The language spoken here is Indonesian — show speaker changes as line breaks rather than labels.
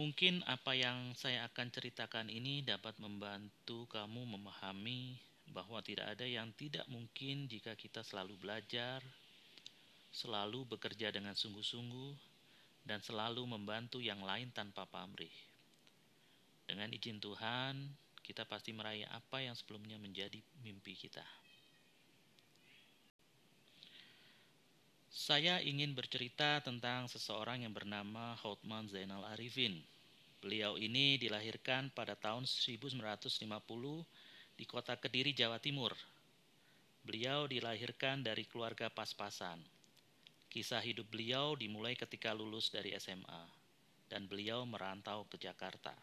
Mungkin apa yang saya akan ceritakan ini dapat membantu kamu memahami bahwa tidak ada yang tidak mungkin jika kita selalu belajar, selalu bekerja dengan sungguh-sungguh, dan selalu membantu yang lain tanpa pamrih. Dengan izin Tuhan, kita pasti meraih apa yang sebelumnya menjadi mimpi kita. Saya ingin bercerita tentang seseorang yang bernama Hotman Zainal Arifin. Beliau ini dilahirkan pada tahun 1950 di kota Kediri, Jawa Timur. Beliau dilahirkan dari keluarga pas-pasan. Kisah hidup beliau dimulai ketika lulus dari SMA dan beliau merantau ke Jakarta.